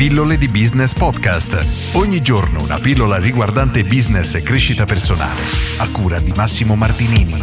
Pillole di Business Podcast. Ogni giorno una pillola riguardante business e crescita personale. A cura di Massimo Martinini.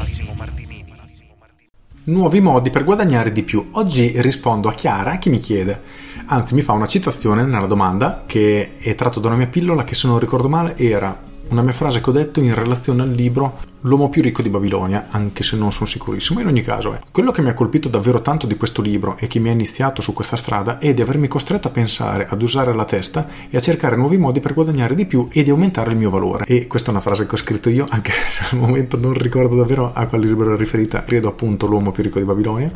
Nuovi modi per guadagnare di più. Oggi rispondo a Chiara che mi chiede, anzi mi fa una citazione nella domanda che è tratto da una mia pillola che se non ricordo male era una mia frase che ho detto in relazione al libro L'uomo più ricco di Babilonia, anche se non sono sicurissimo, in ogni caso è. Quello che mi ha colpito davvero tanto di questo libro e che mi ha iniziato su questa strada è di avermi costretto a pensare, ad usare la testa e a cercare nuovi modi per guadagnare di più e di aumentare il mio valore. E questa è una frase che ho scritto io, anche se al momento non ricordo davvero a quale libro era riferita, credo appunto L'uomo più ricco di Babilonia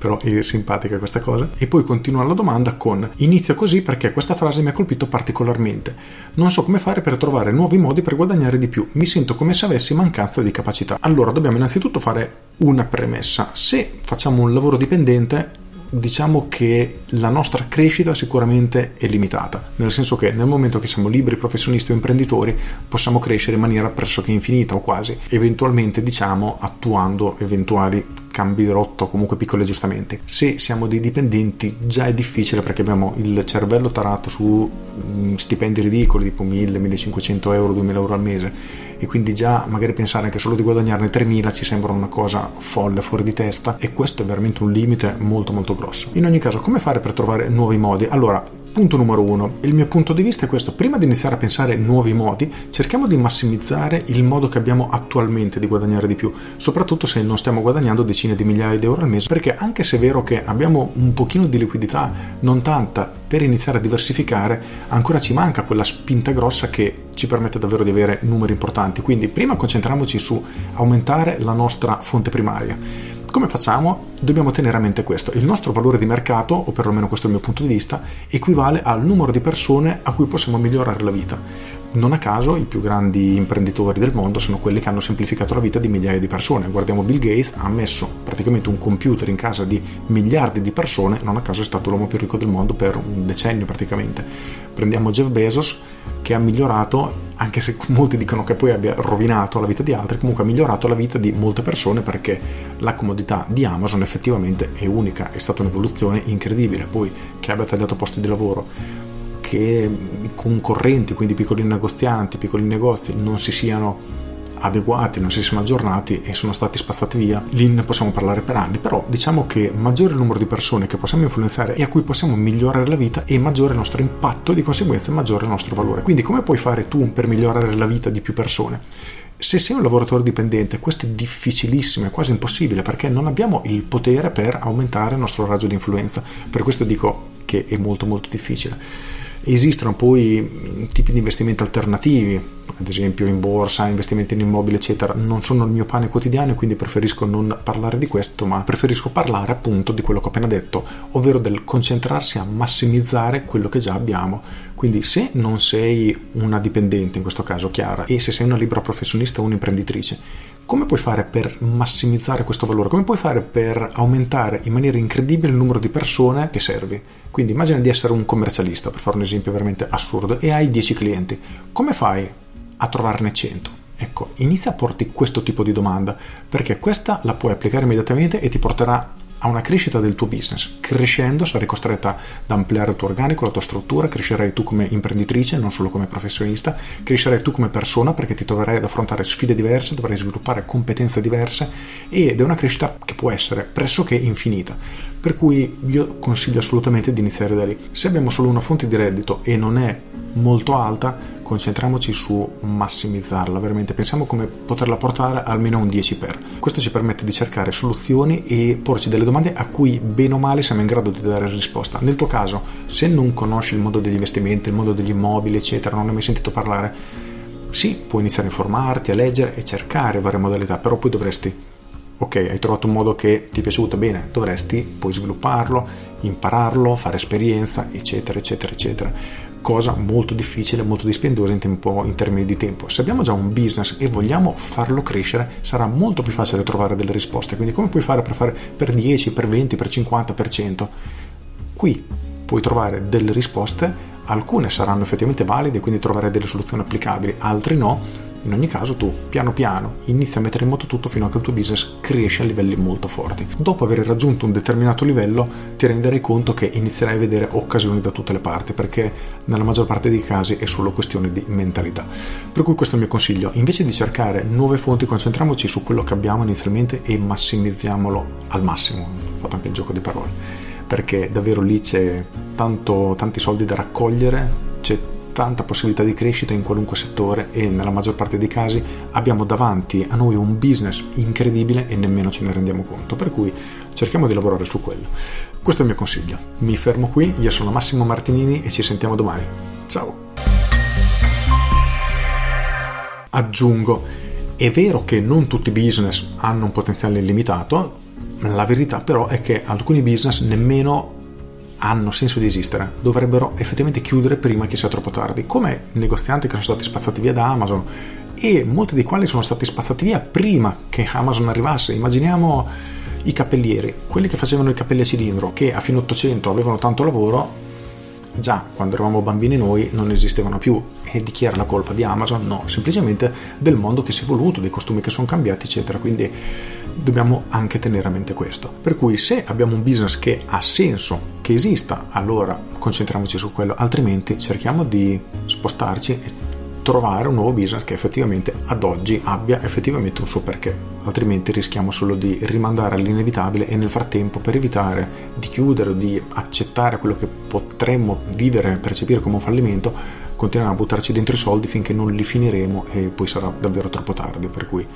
però è simpatica questa cosa. E poi continua la domanda con inizio così perché questa frase mi ha colpito particolarmente. Non so come fare per trovare nuovi modi per guadagnare di più, mi sento come se avessi mancanza di capacità. Allora dobbiamo innanzitutto fare una premessa. Se facciamo un lavoro dipendente, diciamo che la nostra crescita sicuramente è limitata, nel senso che nel momento che siamo liberi professionisti o imprenditori possiamo crescere in maniera pressoché infinita o quasi, eventualmente diciamo attuando eventuali cambi di rotta o comunque piccoli aggiustamenti. Se siamo dei dipendenti già è difficile perché abbiamo il cervello tarato su mm, stipendi ridicoli tipo 1000, 1500 euro, 2000 euro al mese e quindi già magari pensare anche solo di guadagnarne 3000 ci sembra una cosa folle, fuori di testa e questo è veramente un limite molto molto grosso. In ogni caso come fare per trovare nuovi modi? Allora Punto numero uno, il mio punto di vista è questo, prima di iniziare a pensare nuovi modi, cerchiamo di massimizzare il modo che abbiamo attualmente di guadagnare di più, soprattutto se non stiamo guadagnando decine di migliaia di euro al mese, perché anche se è vero che abbiamo un pochino di liquidità, non tanta, per iniziare a diversificare, ancora ci manca quella spinta grossa che ci permette davvero di avere numeri importanti. Quindi prima concentriamoci su aumentare la nostra fonte primaria come facciamo? Dobbiamo tenere a mente questo. Il nostro valore di mercato, o perlomeno questo è il mio punto di vista, equivale al numero di persone a cui possiamo migliorare la vita. Non a caso i più grandi imprenditori del mondo sono quelli che hanno semplificato la vita di migliaia di persone. Guardiamo Bill Gates, ha messo praticamente un computer in casa di miliardi di persone, non a caso è stato l'uomo più ricco del mondo per un decennio praticamente. Prendiamo Jeff Bezos, che ha migliorato, anche se molti dicono che poi abbia rovinato la vita di altri, comunque ha migliorato la vita di molte persone perché la comodità di Amazon effettivamente è unica, è stata un'evoluzione incredibile, poi che abbia tagliato posti di lavoro, che i concorrenti, quindi piccoli negozianti, piccoli negozi non si siano adeguati, non si sono aggiornati e sono stati spazzati via, lì ne possiamo parlare per anni, però diciamo che maggiore il numero di persone che possiamo influenzare e a cui possiamo migliorare la vita e maggiore il nostro impatto e di conseguenza maggiore il nostro valore. Quindi come puoi fare tu per migliorare la vita di più persone? Se sei un lavoratore dipendente, questo è difficilissimo, è quasi impossibile perché non abbiamo il potere per aumentare il nostro raggio di influenza. Per questo dico che è molto molto difficile. Esistono poi tipi di investimenti alternativi, ad esempio in borsa, investimenti in immobili, eccetera. Non sono il mio pane quotidiano e quindi preferisco non parlare di questo, ma preferisco parlare appunto di quello che ho appena detto, ovvero del concentrarsi a massimizzare quello che già abbiamo. Quindi se non sei una dipendente, in questo caso Chiara, e se sei una libera professionista o un'imprenditrice, come puoi fare per massimizzare questo valore? Come puoi fare per aumentare in maniera incredibile il numero di persone che servi? Quindi immagina di essere un commercialista, per fare un esempio veramente assurdo, e hai 10 clienti. Come fai a trovarne 100? Ecco, inizia a porti questo tipo di domanda, perché questa la puoi applicare immediatamente e ti porterà a una crescita del tuo business. Crescendo sarai costretta ad ampliare il tuo organico, la tua struttura, crescerai tu come imprenditrice, non solo come professionista, crescerai tu come persona perché ti troverai ad affrontare sfide diverse, dovrai sviluppare competenze diverse ed è una crescita che può essere pressoché infinita. Per cui io consiglio assolutamente di iniziare da lì. Se abbiamo solo una fonte di reddito e non è molto alta, concentriamoci su massimizzarla, veramente pensiamo come poterla portare almeno a un 10 per. Questo ci permette di cercare soluzioni e porci delle domande a cui bene o male siamo in grado di dare risposta. Nel tuo caso, se non conosci il mondo degli investimenti, il mondo degli immobili, eccetera, non hai mai sentito parlare, sì, puoi iniziare a informarti, a leggere e cercare varie modalità, però poi dovresti ok, hai trovato un modo che ti è piaciuto bene, dovresti poi svilupparlo, impararlo, fare esperienza, eccetera, eccetera, eccetera cosa molto difficile, molto dispendiosa in, tempo, in termini di tempo. Se abbiamo già un business e vogliamo farlo crescere, sarà molto più facile trovare delle risposte. Quindi come puoi fare per fare per 10, per 20, per 50%? Qui puoi trovare delle risposte, alcune saranno effettivamente valide, quindi trovare delle soluzioni applicabili, altre no, In ogni caso tu piano piano inizi a mettere in moto tutto fino a che il tuo business cresce a livelli molto forti. Dopo aver raggiunto un determinato livello ti renderai conto che inizierai a vedere occasioni da tutte le parti perché nella maggior parte dei casi è solo questione di mentalità. Per cui questo è il mio consiglio, invece di cercare nuove fonti concentriamoci su quello che abbiamo inizialmente e massimizziamolo al massimo. Ho fatto anche il gioco di parole perché davvero lì c'è tanto, tanti soldi da raccogliere, c'è tanta possibilità di crescita in qualunque settore e nella maggior parte dei casi abbiamo davanti a noi un business incredibile e nemmeno ce ne rendiamo conto, per cui cerchiamo di lavorare su quello. Questo è il mio consiglio. Mi fermo qui, io sono Massimo Martinini e ci sentiamo domani. Ciao! Aggiungo, è vero che non tutti i business hanno un potenziale illimitato, la verità però è che alcuni business nemmeno hanno senso di esistere, dovrebbero effettivamente chiudere prima che sia troppo tardi, come negozianti che sono stati spazzati via da Amazon e molti dei quali sono stati spazzati via prima che Amazon arrivasse. Immaginiamo i capellieri, quelli che facevano i capelli a cilindro, che a fine 800 avevano tanto lavoro, già quando eravamo bambini noi non esistevano più. E di chi era la colpa? Di Amazon? No, semplicemente del mondo che si è evoluto, dei costumi che sono cambiati, eccetera. Quindi dobbiamo anche tenere a mente questo. Per cui se abbiamo un business che ha senso, che esista, allora concentriamoci su quello, altrimenti cerchiamo di spostarci e trovare un nuovo business che effettivamente ad oggi abbia effettivamente un suo perché, altrimenti rischiamo solo di rimandare all'inevitabile e nel frattempo per evitare di chiudere o di accettare quello che potremmo vivere e percepire come un fallimento, continuiamo a buttarci dentro i soldi finché non li finiremo e poi sarà davvero troppo tardi, per cui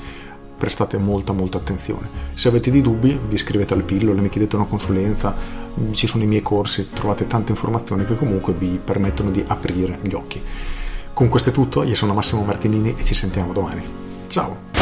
prestate molta molta attenzione. Se avete dei dubbi vi iscrivete alle pillole, mi chiedete una consulenza, ci sono i miei corsi, trovate tante informazioni che comunque vi permettono di aprire gli occhi. Con questo è tutto, io sono Massimo Martinini e ci sentiamo domani. Ciao!